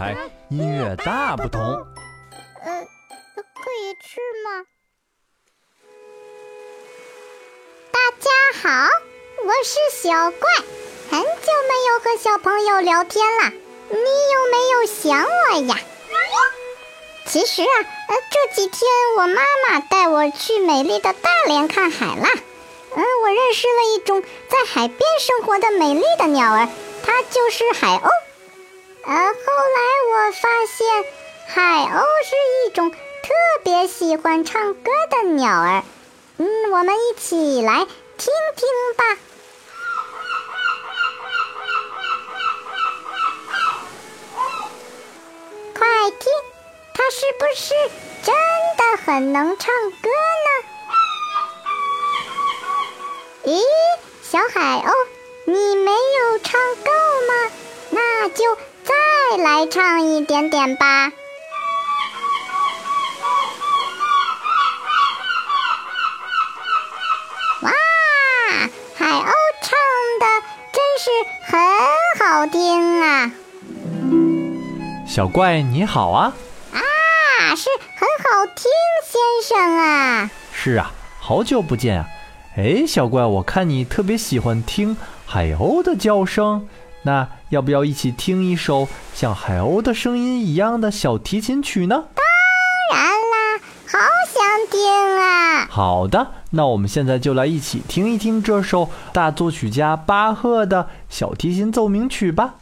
台，音乐大不同。呃，可以吃吗？大家好，我是小怪，很久没有和小朋友聊天了，你有没有想我呀？其实啊，呃，这几天我妈妈带我去美丽的大连看海啦。嗯，我认识了一种在海边生活的美丽的鸟儿，它就是海鸥。呃，后来我发现，海鸥是一种特别喜欢唱歌的鸟儿。嗯，我们一起来听听吧。快听，它是不是真的很能唱歌呢？咦，小海唱一点点吧。哇，海鸥唱的真是很好听啊！小怪你好啊！啊，是很好听，先生啊。是啊，好久不见啊！哎，小怪，我看你特别喜欢听海鸥的叫声，那要不要一起听一首像海鸥的声音一样的小提琴曲呢？当然啦，好想听啊！好的，那我们现在就来一起听一听这首大作曲家巴赫的小提琴奏鸣曲吧。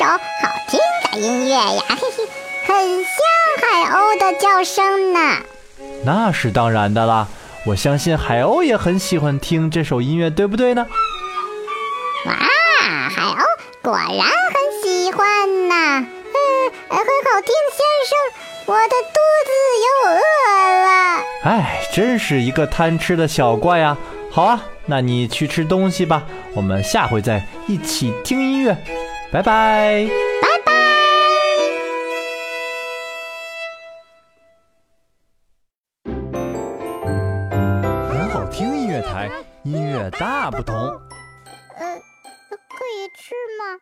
首好听的音乐呀，嘿嘿，很像海鸥的叫声呢。那是当然的啦，我相信海鸥也很喜欢听这首音乐，对不对呢？哇，海鸥果然很喜欢呐。嗯，很好听，先生，我的肚子又饿了。哎，真是一个贪吃的小怪呀！好啊，那你去吃东西吧，我们下回再一起听音乐，拜拜拜拜。很好听，音乐台，音乐大不同。呃，可以吃吗？